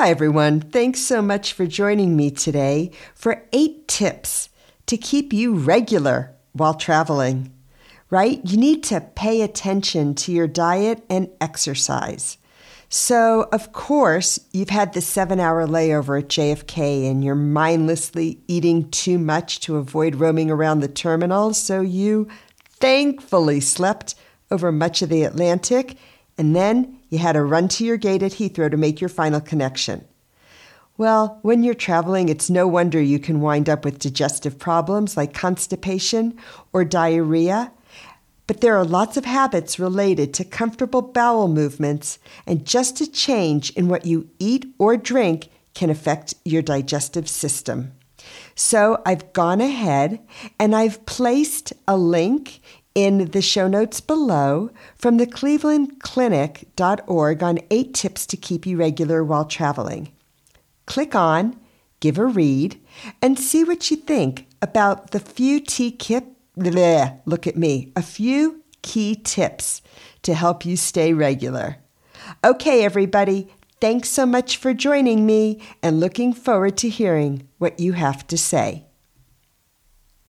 Hi, everyone. Thanks so much for joining me today for eight tips to keep you regular while traveling. Right? You need to pay attention to your diet and exercise. So, of course, you've had the seven hour layover at JFK and you're mindlessly eating too much to avoid roaming around the terminal. So, you thankfully slept over much of the Atlantic and then you had to run to your gate at Heathrow to make your final connection. Well, when you're traveling, it's no wonder you can wind up with digestive problems like constipation or diarrhea but there are lots of habits related to comfortable bowel movements, and just a change in what you eat or drink can affect your digestive system. So I've gone ahead and I've placed a link in the show notes below from the clevelandclinic.org on eight tips to keep you regular while traveling. Click on, give a read, and see what you think about the few tea kip bleh, look at me, a few key tips to help you stay regular. Okay, everybody, thanks so much for joining me and looking forward to hearing what you have to say.